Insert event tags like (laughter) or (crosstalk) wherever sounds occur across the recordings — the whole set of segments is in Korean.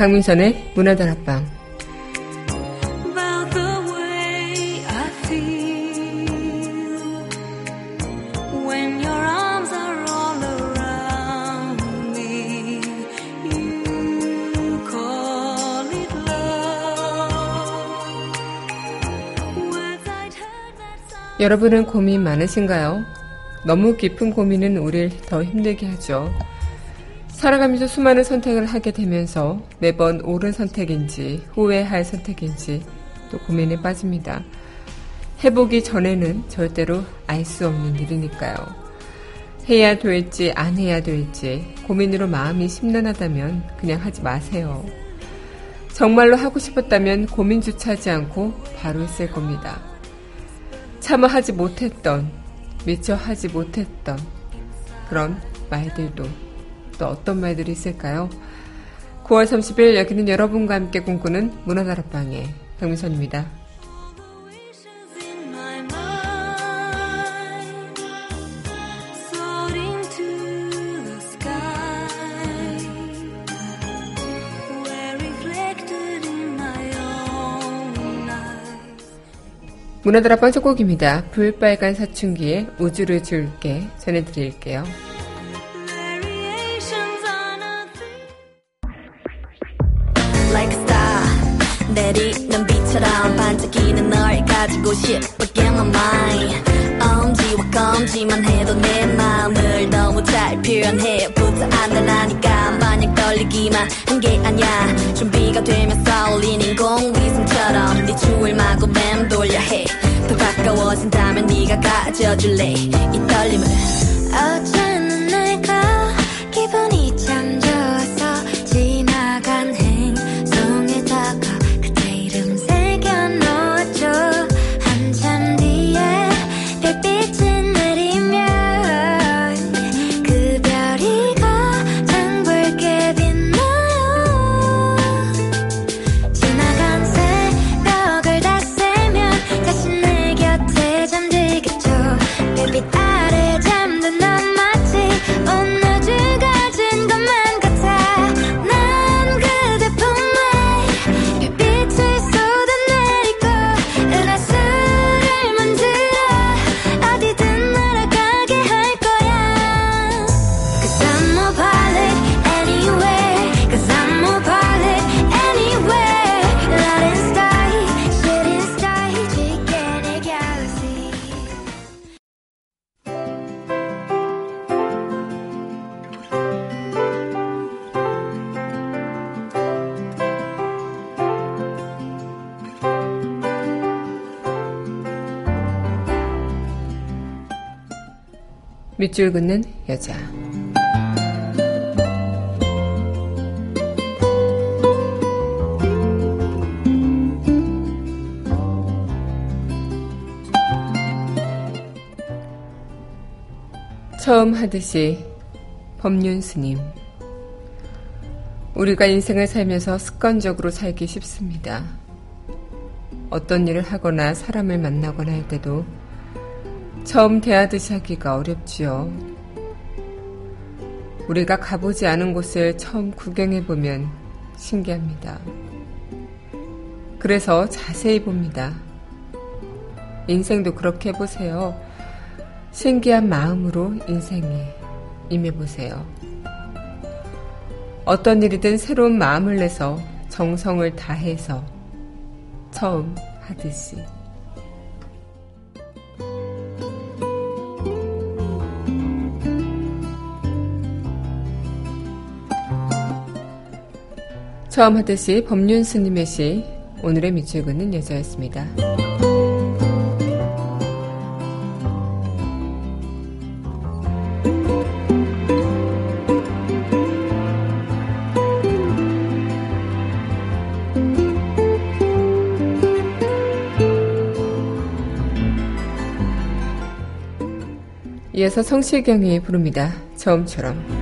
강민선의 문화다락방 여러분은 고민 많으신가요? 너무 깊은 고민은 우리를 더 힘들게 하죠. 살아가면서 수많은 선택을 하게 되면서 매번 옳은 선택인지 후회할 선택인지 또 고민에 빠집니다. 해보기 전에는 절대로 알 수 없는 일이니까요. 해야 될지 안 해야 될지 고민으로 마음이 심란하다면 그냥 하지 마세요. 정말로 하고 싶었다면 고민조차 하지 않고 바로 했을 겁니다. 차마 하지 못했던, 미처 하지 못했던 그런 말들도 또 어떤 말들이 있을까요? 9월 30일 여기는 여러분과 함께 꿈꾸는 문화다락방의 박민선입니다. 문화드라방 첫 곡입니다. 불빨간 사춘기에 우주를 줄게 전해드릴게요. 내리는 비처럼 반짝이는 널 가지고 싶어 get my mind 엄지와 검지만 해도 내 마음을 너무 잘 표현해 부터 안달나니까 마냥 떨리기만 한 게 아냐 준비가 되면 쏠린 공위성처럼 네 추울 마구 맴돌려 해더 가까워진다면 네가 가져줄래 이 떨림을 어제 밑줄 긋는 여자. 처음 하듯이 법륜 스님. 우리가 인생을 살면서 습관적으로 살기 쉽습니다. 어떤 일을 하거나 사람을 만나거나 할 때도 처음 대하듯이 하기가 어렵지요. 우리가 가보지 않은 곳을 처음 구경해보면 신기합니다. 그래서 자세히 봅니다. 인생도 그렇게 해보세요. 신기한 마음으로 인생에 임해보세요. 어떤 일이든 새로운 마음을 내서 정성을 다해서 처음 하듯이. 처음 하듯이 법륜 스님의 시 오늘의 밑줄 긋는 여자였습니다. 이어서 성시경이 부릅니다. 처음처럼.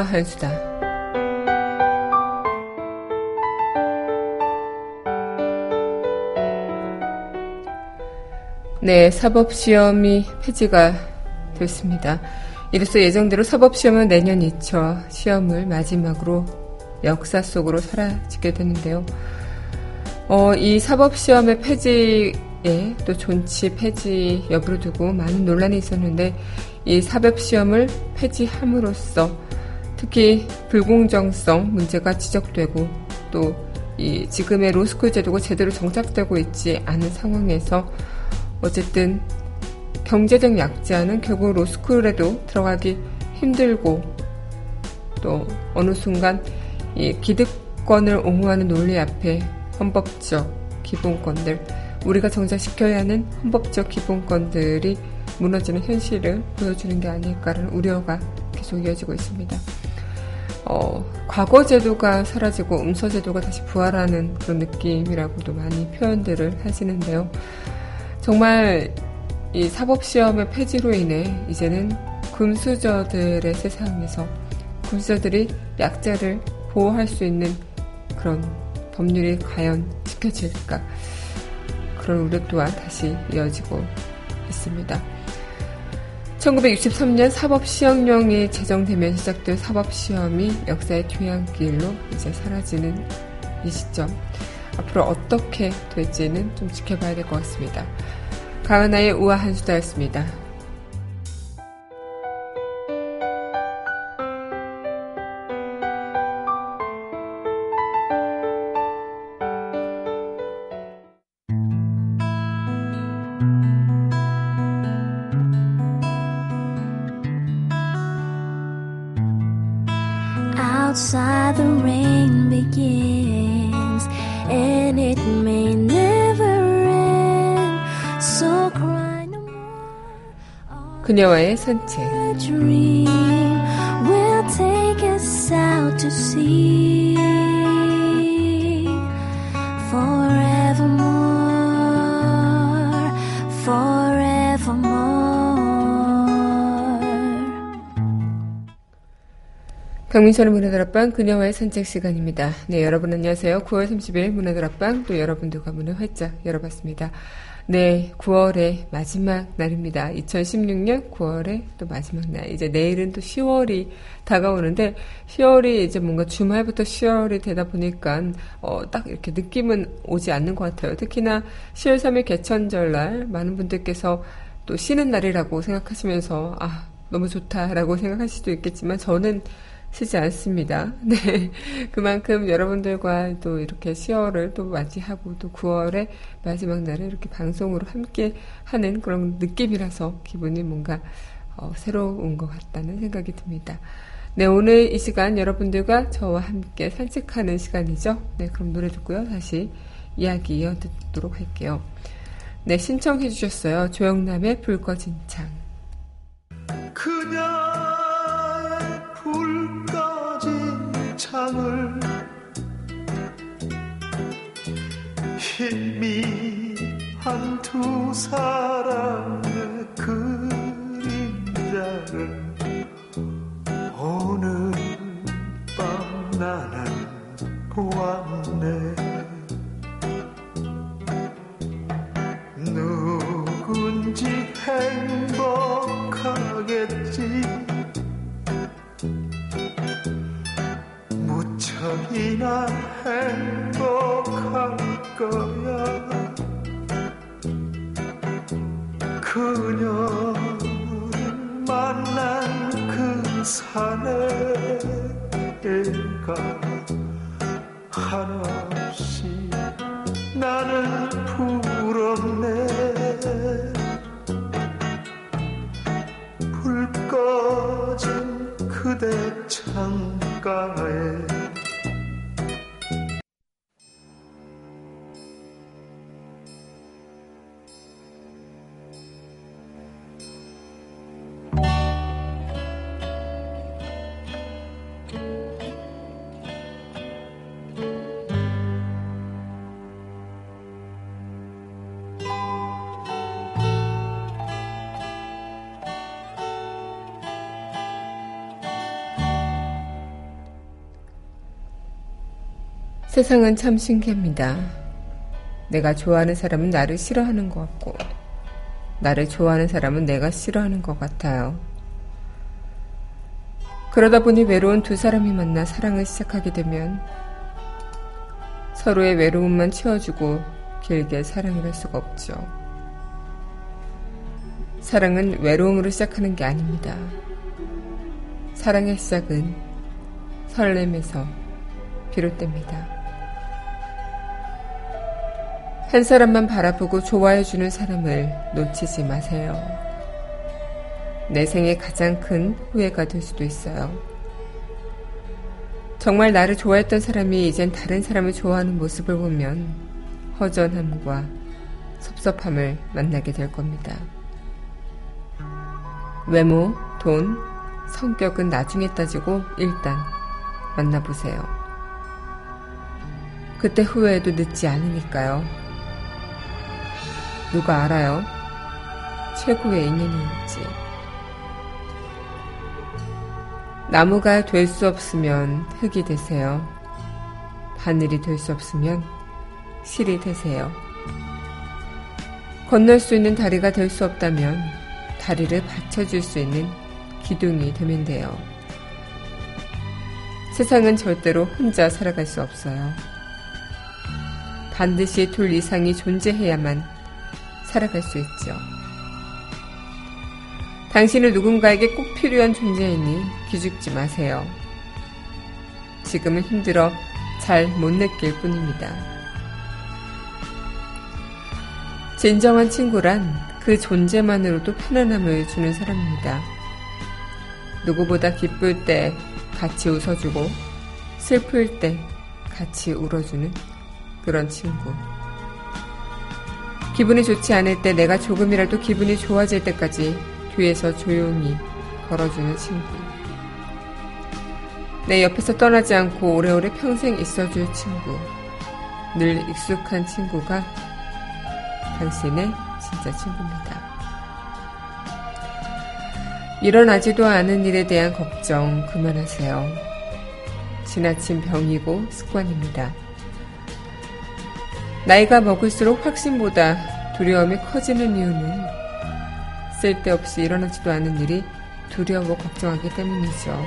강하나의 우아한 수다. 네, 사법시험이 폐지가 됐습니다. 이로써 예정대로 사법시험은 내년 2차 시험을 마지막으로 역사 속으로 사라지게 되는데요. 어, 이 사법시험의 폐지에 또 존치 폐지 여부를 두고 많은 논란이 있었는데 이 사법시험을 폐지함으로써 특히 불공정성 문제가 지적되고 또 이 지금의 로스쿨 제도가 제대로 정착되고 있지 않은 상황에서 어쨌든 경제적 약자는 결국 로스쿨에도 들어가기 힘들고 또 어느 순간 이 기득권을 옹호하는 논리 앞에 헌법적 기본권들 우리가 정착시켜야 하는 헌법적 기본권들이 무너지는 현실을 보여주는 게 아닐까라는 우려가 계속 이어지고 있습니다. 어, 과거 제도가 사라지고 음서 제도가 다시 부활하는 그런 느낌이라고도 많이 표현들을 하시는데요. 정말 이 사법시험의 폐지로 인해 이제는 금수저들의 세상에서 금수저들이 약자를 보호할 수 있는 그런 법률이 과연 지켜질까 그런 우려 또한 다시 이어지고 있습니다. 1963년 사법시험령이 제정되면 시작된 사법시험이 역사의 뒤안길로 이제 사라지는 이 시점. 앞으로 어떻게 될지는 좀 지켜봐야 될 것 같습니다. 가은아의 우아한 수다였습니다. 그녀와의 산책 dream will take us out to sea 강민철의 문화들 앞방 그녀와의 산책 시간입니다. 네, 여러분 안녕하세요. 9월 30일 문화들 앞방 또 여러분들과 문을 활짝 열어봤습니다. 네, 9월의 마지막 날입니다. 2016년 9월의 또 마지막 날. 이제 내일은 또 10월이 다가오는데 10월이 이제 뭔가 주말부터 10월이 되다 보니까 어, 딱 이렇게 느낌은 오지 않는 것 같아요. 특히나 10월 3일 개천절 날 많은 분들께서 또 쉬는 날이라고 생각하시면서 아 너무 좋다라고 생각하실 수도 있겠지만 저는 쉬지 않습니다. (laughs) 네. 그만큼 여러분들과 또 이렇게 10월을 또 맞이하고 또 9월의 마지막 날에 이렇게 방송으로 함께 하는 그런 느낌이라서 기분이 뭔가 어, 새로운 것 같다는 생각이 듭니다. 네, 오늘 이 시간 여러분들과 저와 함께 산책하는 시간이죠. 네, 그럼 노래 듣고요. 다시 이야기 이어 듣도록 할게요. 네, 신청해 주셨어요. 조영남의 불 꺼진 창. 그냥 창을 희미한 두 사람의 그림자를 오늘 밤 나는 보았네 세상은 참 신기합니다. 내가 좋아하는 사람은 나를 싫어하는 것 같고, 나를 좋아하는 사람은 내가 싫어하는 것 같아요. 그러다 보니 외로운 두 사람이 만나 사랑을 시작하게 되면 서로의 외로움만 채워주고 길게 사랑을 할 수가 없죠. 사랑은 외로움으로 시작하는 게 아닙니다. 사랑의 시작은 설렘에서 비롯됩니다. 한 사람만 바라보고 좋아해주는 사람을 놓치지 마세요. 내 생에 가장 큰 후회가 될 수도 있어요. 정말 나를 좋아했던 사람이 이젠 다른 사람을 좋아하는 모습을 보면 허전함과 섭섭함을 만나게 될 겁니다. 외모, 돈, 성격은 나중에 따지고 일단 만나보세요. 그때 후회해도 늦지 않으니까요. 누가 알아요? 최고의 인연이었지. 나무가 될 수 없으면 흙이 되세요. 바늘이 될 수 없으면 실이 되세요. 건널 수 있는 다리가 될 수 없다면 다리를 받쳐줄 수 있는 기둥이 되면 돼요. 세상은 절대로 혼자 살아갈 수 없어요. 반드시 둘 이상이 존재해야만 살아갈 수 있죠. 당신은 누군가에게 꼭 필요한 존재이니 기죽지 마세요. 지금은 힘들어 잘 못 느낄 뿐입니다. 진정한 친구란 그 존재만으로도 편안함을 주는 사람입니다. 누구보다 기쁠 때 같이 웃어주고 슬플 때 같이 울어주는 그런 친구. 기분이 좋지 않을 때 내가 조금이라도 기분이 좋아질 때까지 뒤에서 조용히 걸어주는 친구. 내 옆에서 떠나지 않고 오래오래 평생 있어줄 친구. 늘 익숙한 친구가 당신의 진짜 친구입니다. 일어나지도 않은 일에 대한 걱정 그만하세요. 지나친 병이고 습관입니다. 나이가 먹을수록 확신보다 두려움이 커지는 이유는 쓸데없이 일어나지도 않은 일이 두려워 걱정하기 때문이죠.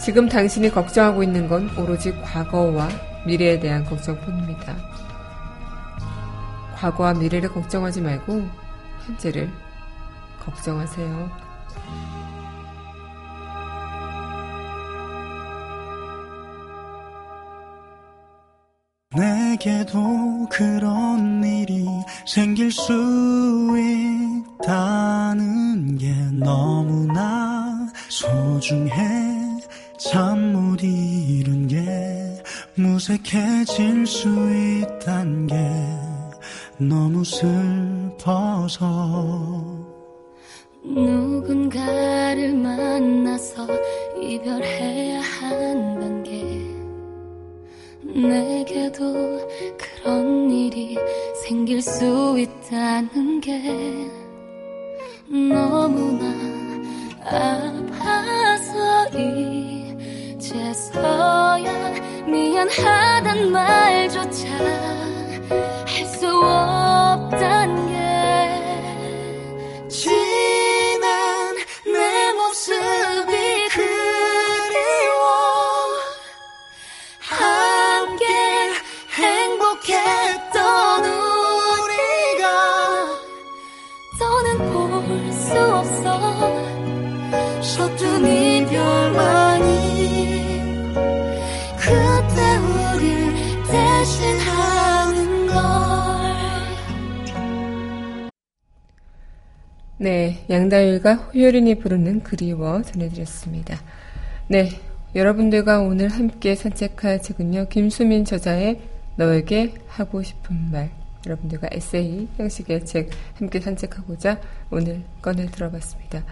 지금 당신이 걱정하고 있는 건 오로지 과거와 미래에 대한 걱정뿐입니다. 과거와 미래를 걱정하지 말고 현재를 걱정하세요. 내게도 그런 일이 생길 수 있다는 게 너무나 소중해. 잠 못 이룬 게 무색해질 수 있단 게 너무 슬퍼서. 누군가를 만나서 이별해야 한단 게 내게도 그런 일이 생길 수 있다는 게 너무나 아파서 이제서야 미안하단 말조차 양다일과 호요린이 부르는 그리워 전해드렸습니다. 네, 여러분들과 오늘 함께 산책할 책은요, 김수민 저자의 너에게 하고 싶은 말. 여러분들과 에세이 형식의 책 함께 산책하고자 오늘 꺼내 들어봤습니다.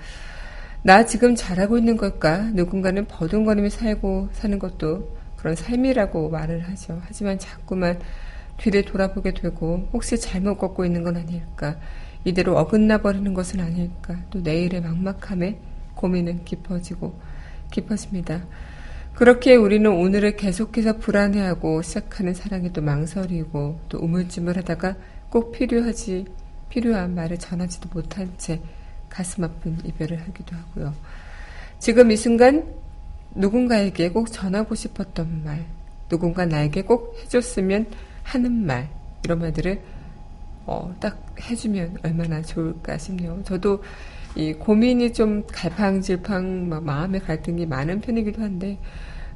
나 지금 잘하고 있는 걸까? 누군가는 버둥거리며 살고 사는 것도 그런 삶이라고 말을 하죠. 하지만 자꾸만 뒤를 돌아보게 되고 혹시 잘못 걷고 있는 건 아닐까? 이대로 어긋나 버리는 것은 아닐까? 또 내일의 막막함에 고민은 깊어지고 깊어집니다. 그렇게 우리는 오늘을 계속해서 불안해하고 시작하는 사랑에도 망설이고 또 우물쭈물하다가 꼭 필요하지 필요한 말을 전하지도 못한 채 가슴 아픈 이별을 하기도 하고요. 지금 이 순간 누군가에게 꼭 전하고 싶었던 말, 누군가 나에게 꼭 해줬으면 하는 말, 이런 말들을 어, 딱 해주면 얼마나 좋을까 싶네요. 저도 이 고민이 좀 갈팡질팡 막 마음의 갈등이 많은 편이기도 한데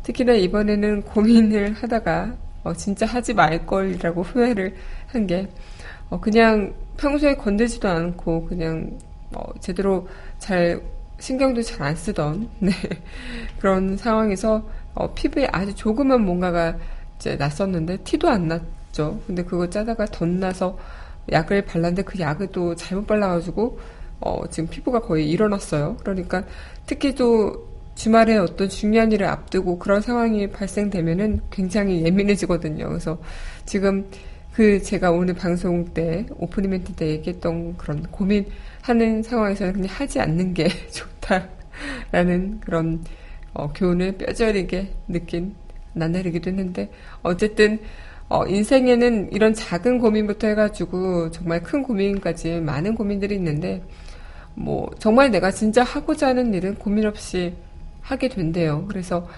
특히나 이번에는 고민을 하다가 어, 진짜 하지 말걸이라고 후회를 한 게 어, 그냥 평소에 건들지도 않고 그냥 어, 제대로 잘 신경도 잘 안 쓰던 (laughs) 네, 그런 상황에서 어, 피부에 아주 조그만 뭔가가 이제 났었는데 티도 안 났죠. 근데 그거 짜다가 덧나서 약을 발랐는데 그 약을 또 잘못 발라가지고 어, 지금 피부가 거의 일어났어요. 그러니까 특히 또 주말에 어떤 중요한 일을 앞두고 그런 상황이 발생되면은 굉장히 예민해지거든요. 그래서 지금 그 제가 오늘 방송 때 오프닝 멘트 때 얘기했던 그런 고민하는 상황에서는 그냥 하지 않는 게 (laughs) 좋다라는 그런 어, 교훈을 뼈저리게 느낀 나날이기도 했는데 어쨌든 어, 인생에는 이런 작은 고민부터 해가지고 정말 큰 고민까지 많은 고민들이 있는데 뭐 정말 내가 진짜 하고자 하는 일은 고민 없이 하게 된대요. 그래서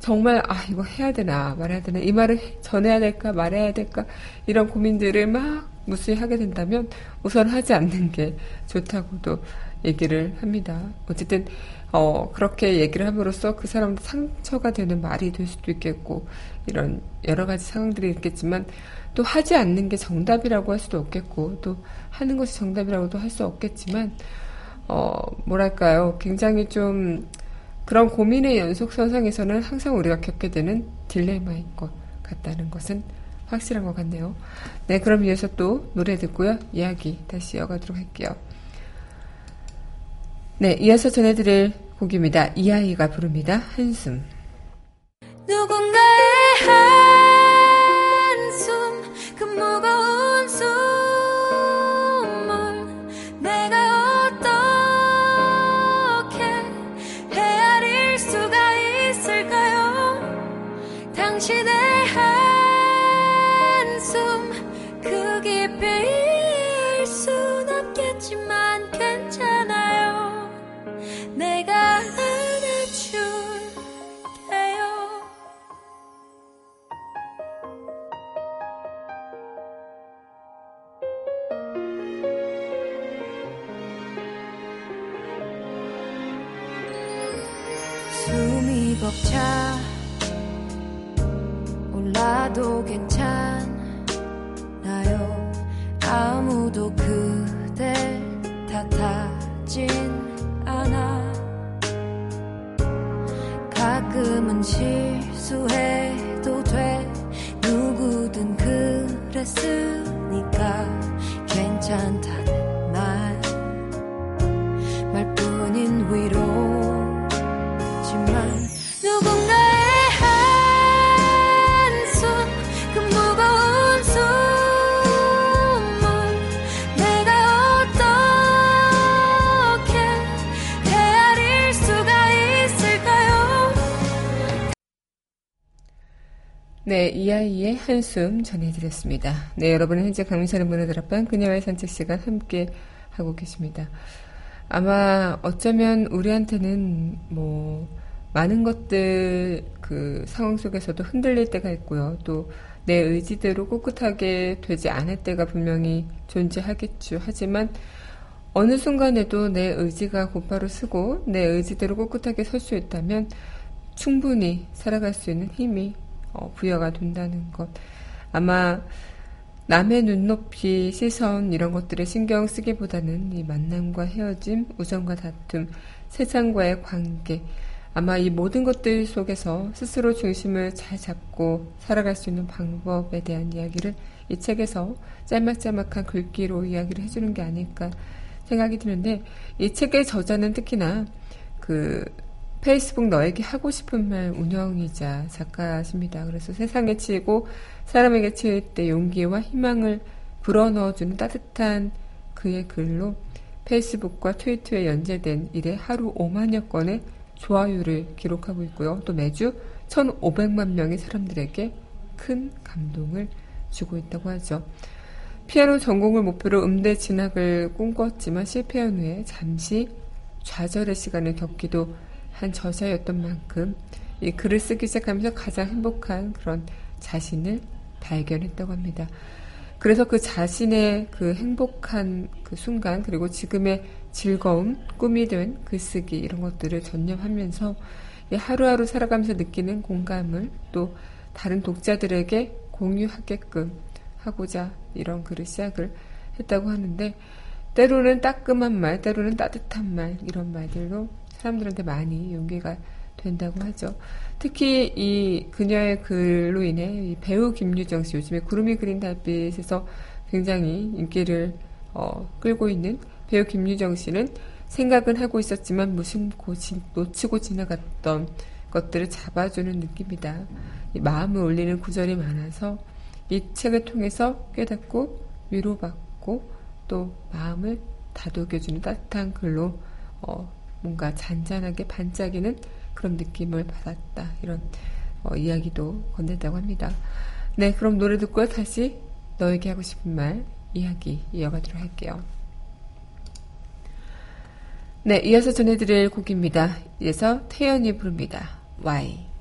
정말 아 이거 해야 되나 말해야 되나 이 말을 전해야 될까 말해야 될까 이런 고민들을 막 무수히 하게 된다면 우선 하지 않는 게 좋다고도 얘기를 합니다. 어쨌든 어 그렇게 얘기를 함으로써 그 사람도 상처가 되는 말이 될 수도 있겠고 이런 여러 가지 상황들이 있겠지만 또 하지 않는 게 정답이라고 할 수도 없겠고 또 하는 것이 정답이라고도 할 수 없겠지만 어 뭐랄까요 굉장히 좀 그런 고민의 연속선상에서는 항상 우리가 겪게 되는 딜레마인 것 같다는 것은 확실한 것 같네요. 네, 그럼 이어서 또 노래 듣고요. 이야기 다시 이어가도록 할게요. 네, 이어서 전해드릴 곡입니다. 이 아이가 부릅니다. 한숨. 누군가의 한 숨이 벅차. 올라도 괜찮아요. 아무도 그댈 탓하진 않아. 가끔은 실수해도 돼. 누구든 그랬으니까 괜찮다 네, 이아이의 한숨 전해드렸습니다. 네, 여러분은 현재 강민선의 문화들 앞방 그녀와의 산책 시간 함께 하고 계십니다. 아마 어쩌면 우리한테는 뭐 많은 것들 그 상황 속에서도 흔들릴 때가 있고요. 또 내 의지대로 꿋꿋하게 되지 않을 때가 분명히 존재하겠죠. 하지만 어느 순간에도 내 의지가 곧바로 쓰고 내 의지대로 꿋꿋하게 설 수 있다면 충분히 살아갈 수 있는 힘이 어, 부여가 된다는 것. 아마 남의 눈높이, 시선 이런 것들에 신경 쓰기보다는 이 만남과 헤어짐, 우정과 다툼, 세상과의 관계 아마 이 모든 것들 속에서 스스로 중심을 잘 잡고 살아갈 수 있는 방법에 대한 이야기를 이 책에서 짤막짤막한 글귀로 이야기를 해주는 게 아닐까 생각이 드는데 이 책의 저자는 특히나 그 페이스북 너에게 하고 싶은 말 운영이자 작가십니다. 그래서 세상에 치이고 사람에게 치일 때 용기와 희망을 불어넣어주는 따뜻한 그의 글로 페이스북과 트위터에 연재된 일에 하루 5만여 건의 좋아요를 기록하고 있고요. 또 매주 1,500만 명의 사람들에게 큰 감동을 주고 있다고 하죠. 피아노 전공을 목표로 음대 진학을 꿈꿨지만 실패한 후에 잠시 좌절의 시간을 겪기도 한 저자였던 만큼 이 글을 쓰기 시작하면서 가장 행복한 그런 자신을 발견했다고 합니다. 그래서 그 자신의 그 행복한 그 순간 그리고 지금의 즐거움, 꿈이 된 글쓰기 이런 것들을 전념하면서 하루하루 살아가면서 느끼는 공감을 또 다른 독자들에게 공유하게끔 하고자 이런 글을 시작을 했다고 하는데 때로는 따끔한 말, 때로는 따뜻한 말 이런 말들로 사람들한테 많이 용기가 된다고 하죠. 특히 이 그녀의 글로 인해 배우 김유정 씨 요즘에 구름이 그린 달빛에서 굉장히 인기를 어, 끌고 있는 배우 김유정 씨는 생각은 하고 있었지만 무심코 놓치고 지나갔던 것들을 잡아주는 느낌이다. 마음을 올리는 구절이 많아서 이 책을 통해서 깨닫고 위로받고 또 마음을 다독여주는 따뜻한 글로 어, 뭔가 잔잔하게 반짝이는 그런 느낌을 받았다. 이런 어, 이야기도 건넨다고 합니다. 네, 그럼 노래 듣고 다시 너에게 하고 싶은 말 이야기 이어가도록 할게요. 네, 이어서 전해드릴 곡입니다. 이어서 태연이 부릅니다. Why?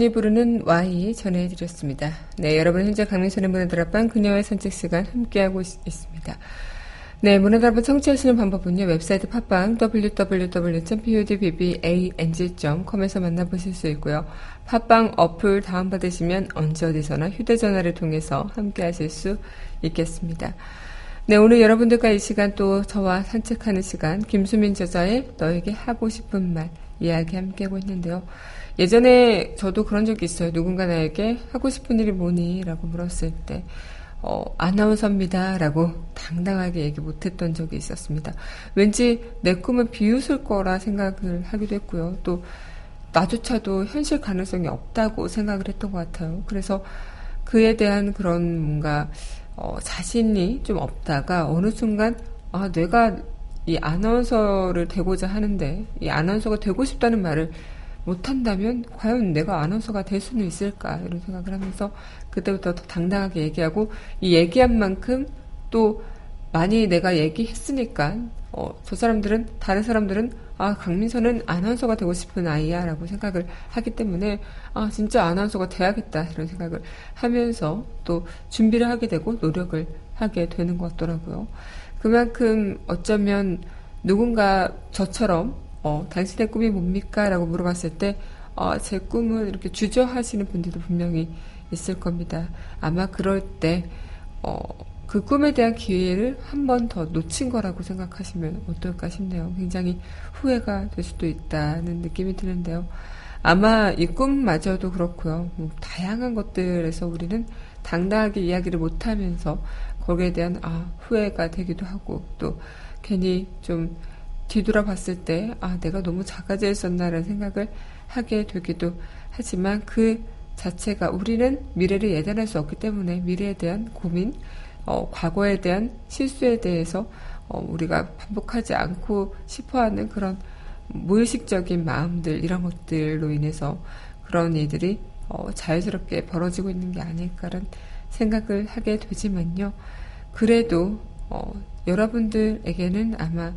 태연이 부르는 와이 전해드렸습니다. 네, 여러분 현재 강민선의 문화다락방 그녀의 산책 시간 함께하고 있, 습니다 네, 문화다락방 청취하시는 방법은요. 웹사이트 팟빵 www.podbbang.com에서 만나보실 수 있고요. 팟빵 어플 다운받으시면 언제 어디서나 휴대전화를 통해서 함께하실 수 있겠습니다. 네, 오늘 여러분들과 이 시간 또 저와 산책하는 시간 김수민 저자의 너에게 하고 싶은 말 이야기 함께 하고 있는데요. 예전에 저도 그런 적이 있어요. 누군가 나에게 하고 싶은 일이 뭐니? 라고 물었을 때, 어, 아나운서입니다. 라고 당당하게 얘기 못했던 적이 있었습니다. 왠지 내 꿈을 비웃을 거라 생각을 하기도 했고요. 또, 나조차도 현실 가능성이 없다고 생각을 했던 것 같아요. 그래서 그에 대한 그런 뭔가 어, 자신이 좀 없다가 어느 순간 아 내가 이 아나운서를 되고자 하는데 이 아나운서가 되고 싶다는 말을 못한다면 과연 내가 아나운서가 될 수는 있을까 이런 생각을 하면서 그때부터 더 당당하게 얘기하고 이 얘기한 만큼 또 많이 내가 얘기했으니까 어, 저 사람들은 다른 사람들은 아 강민서는 아나운서가 되고 싶은 아이야라고 생각을 하기 때문에 아 진짜 아나운서가 돼야겠다 이런 생각을 하면서 또 준비를 하게 되고 노력을 하게 되는 것 같더라고요. 그만큼 어쩌면 누군가 저처럼 어, 당신의 꿈이 뭡니까? 라고 물어봤을 때, 어, 제 꿈은 이렇게 주저하시는 분들도 분명히 있을 겁니다. 아마 그럴 때, 어, 그 꿈에 대한 기회를 한 번 더 놓친 거라고 생각하시면 어떨까 싶네요. 굉장히 후회가 될 수도 있다는 느낌이 드는데요. 아마 이 꿈마저도 그렇고요. 뭐 다양한 것들에서 우리는 당당하게 이야기를 못하면서 거기에 대한 아, 후회가 되기도 하고 또 괜히 좀 뒤돌아봤을 때, 아, 내가 너무 작아져 있었나라는 생각을 하게 되기도 하지만 그 자체가 우리는 미래를 예단할 수 없기 때문에 미래에 대한 고민, 어, 과거에 대한 실수에 대해서 어, 우리가 반복하지 않고 싶어 하는 그런 무의식적인 마음들, 이런 것들로 인해서 그런 일들이 어, 자연스럽게 벌어지고 있는 게 아닐까라는 생각을 하게 되지만요. 그래도 어, 여러분들에게는 아마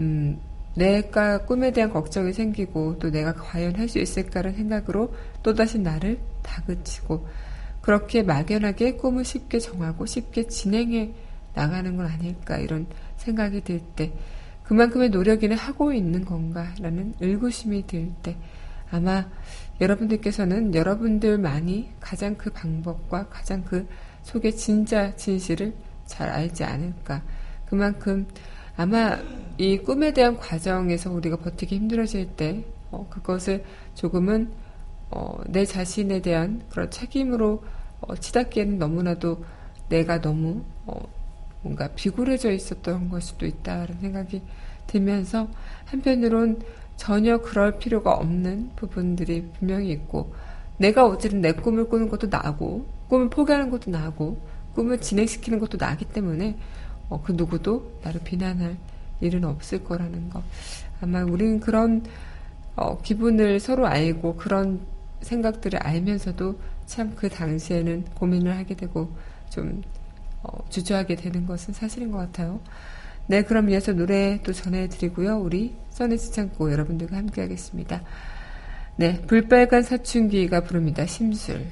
음, 내가 꿈에 대한 걱정이 생기고 또 내가 과연 할 수 있을까라는 생각으로 또다시 나를 다그치고 그렇게 막연하게 꿈을 쉽게 정하고 쉽게 진행해 나가는 건 아닐까 이런 생각이 들 때 그만큼의 노력이는 하고 있는 건가라는 의구심이 들 때 아마 여러분들께서는 여러분들만이 가장 그 방법과 가장 그 속의 진짜 진실을 잘 알지 않을까. 그만큼 아마 이 꿈에 대한 과정에서 우리가 버티기 힘들어질 때 어, 그것을 조금은 어, 내 자신에 대한 그런 책임으로 어, 치닫기에는 너무나도 내가 너무 어, 뭔가 비굴해져 있었던 걸 수도 있다는 생각이 들면서 한편으론 전혀 그럴 필요가 없는 부분들이 분명히 있고 내가 어쨌든 내 꿈을 꾸는 것도 나고 꿈을 포기하는 것도 나고 꿈을 진행시키는 것도 나기 때문에 어, 그 누구도 나를 비난할 일은 없을 거라는 거. 아마 우리는 그런 어, 기분을 서로 알고 그런 생각들을 알면서도 참 그 당시에는 고민을 하게 되고 좀 어, 주저하게 되는 것은 사실인 것 같아요. 네, 그럼 이어서 노래 또 전해드리고요. 우리 써니스 창고 여러분들과 함께 하겠습니다. 네, 불빨간 사춘기가 부릅니다. 심술.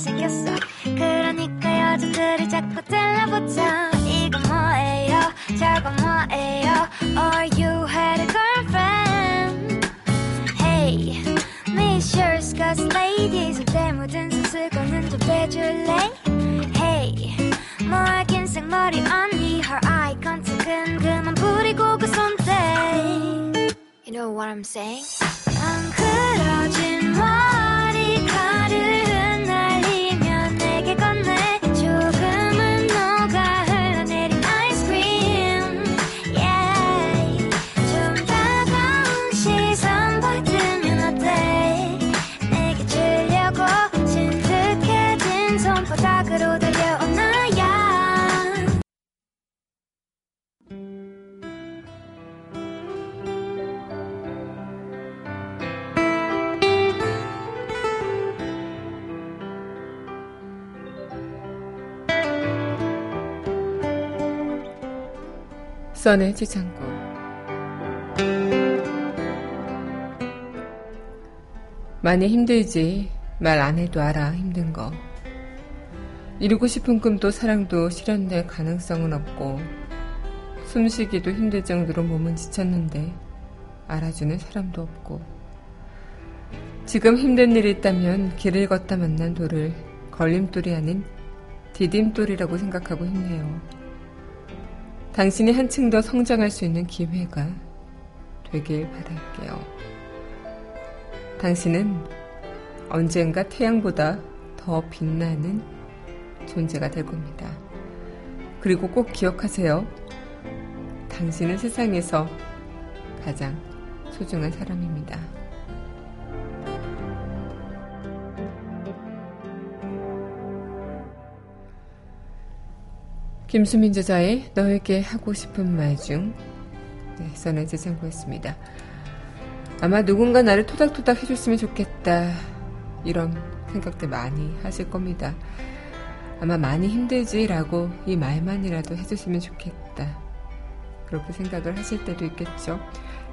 생겼어 그러니까 여자들이 자꾸 들러붙어 이거 뭐예요 저거 뭐예요 Are you had a girlfriend Hey Miss yours cause ladies 때 묻은 수수건은 좀 빼줄래 Hey 뭐긴 생머리 언니 Her eye contact은 그만 부리고 그 손대 You know what I'm saying? 안 그러진 머 써의 지창고 많이 힘들지 말 안 해도 알아 힘든 거. 이루고 싶은 꿈도 사랑도 실현될 가능성은 없고 숨쉬기도 힘들 정도로 몸은 지쳤는데 알아주는 사람도 없고. 지금 힘든 일이 있다면 길을 걷다 만난 돌을 걸림돌이 아닌 디딤돌이라고 생각하고 힘내요. 당신이 한층 더 성장할 수 있는 기회가 되길 바랄게요. 당신은 언젠가 태양보다 더 빛나는 존재가 될 겁니다. 그리고 꼭 기억하세요. 당신은 세상에서 가장 소중한 사람입니다. 김수민 저자의 너에게 하고 싶은 말중 네, 써내제 참고했습니다. 아마 누군가 나를 토닥토닥 해줬으면 좋겠다 이런 생각들 많이 하실 겁니다. 아마 많이 힘들지라고 이 말만이라도 해주시면 좋겠다 그렇게 생각을 하실 때도 있겠죠.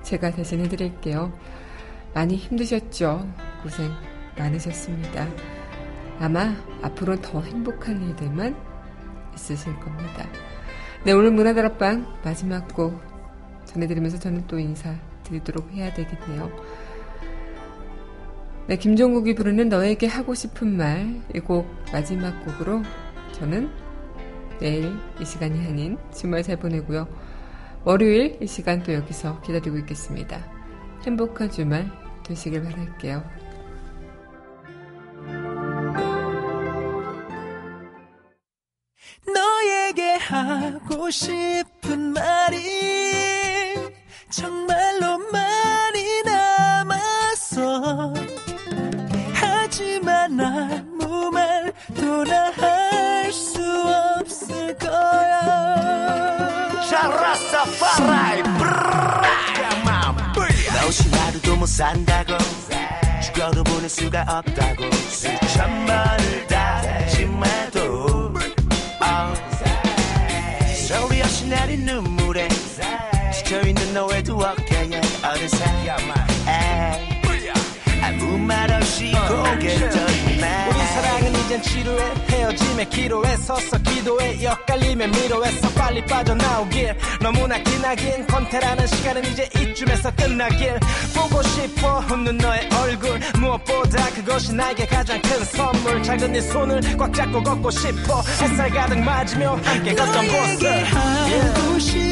제가 대신 해드릴게요. 많이 힘드셨죠? 고생 많으셨습니다. 아마 앞으로는 더 행복한 일들만 있으실 겁니다. 네, 오늘 문화다락방 마지막 곡 전해드리면서 저는 또 인사드리도록 해야 되겠네요. 네, 김종국이 부르는 너에게 하고 싶은 말, 이 곡 마지막 곡으로 저는 내일 이 시간이 아닌 주말 잘 보내고요. 월요일 이 시간 또 여기서 기다리고 있겠습니다. 행복한 주말 되시길 바랄게요. 하고 싶은 말이 정말로 많이 남았어. 하지만 아무 말도 나 할 수 없을 거야. 샤라사파라이. 너 없이. 하루도 못 산다고? 죽어도 보낼 수가 없다고? 수천 번을 다 내린 눈물에 지쳐있는 너의 두 어깨에 어느새 아무 말 없이 고개를 저리네. 우리 사랑은 이젠 지루해 헤어짐에 기로에 서서 기도해 엇갈림에 미로에서 빨리 빠져나오길. 너무나 기나긴 컨테라는 시간은 이제 이쯤에서 끝나길. 보고 싶어 웃는 너의 얼굴. 무엇보다 그것이 나에게 가장 큰 선물. 작은 네 손을 꽉 잡고 걷고 싶어. 햇살 가득 맞으며 함께 걷던 모습 하고 싶은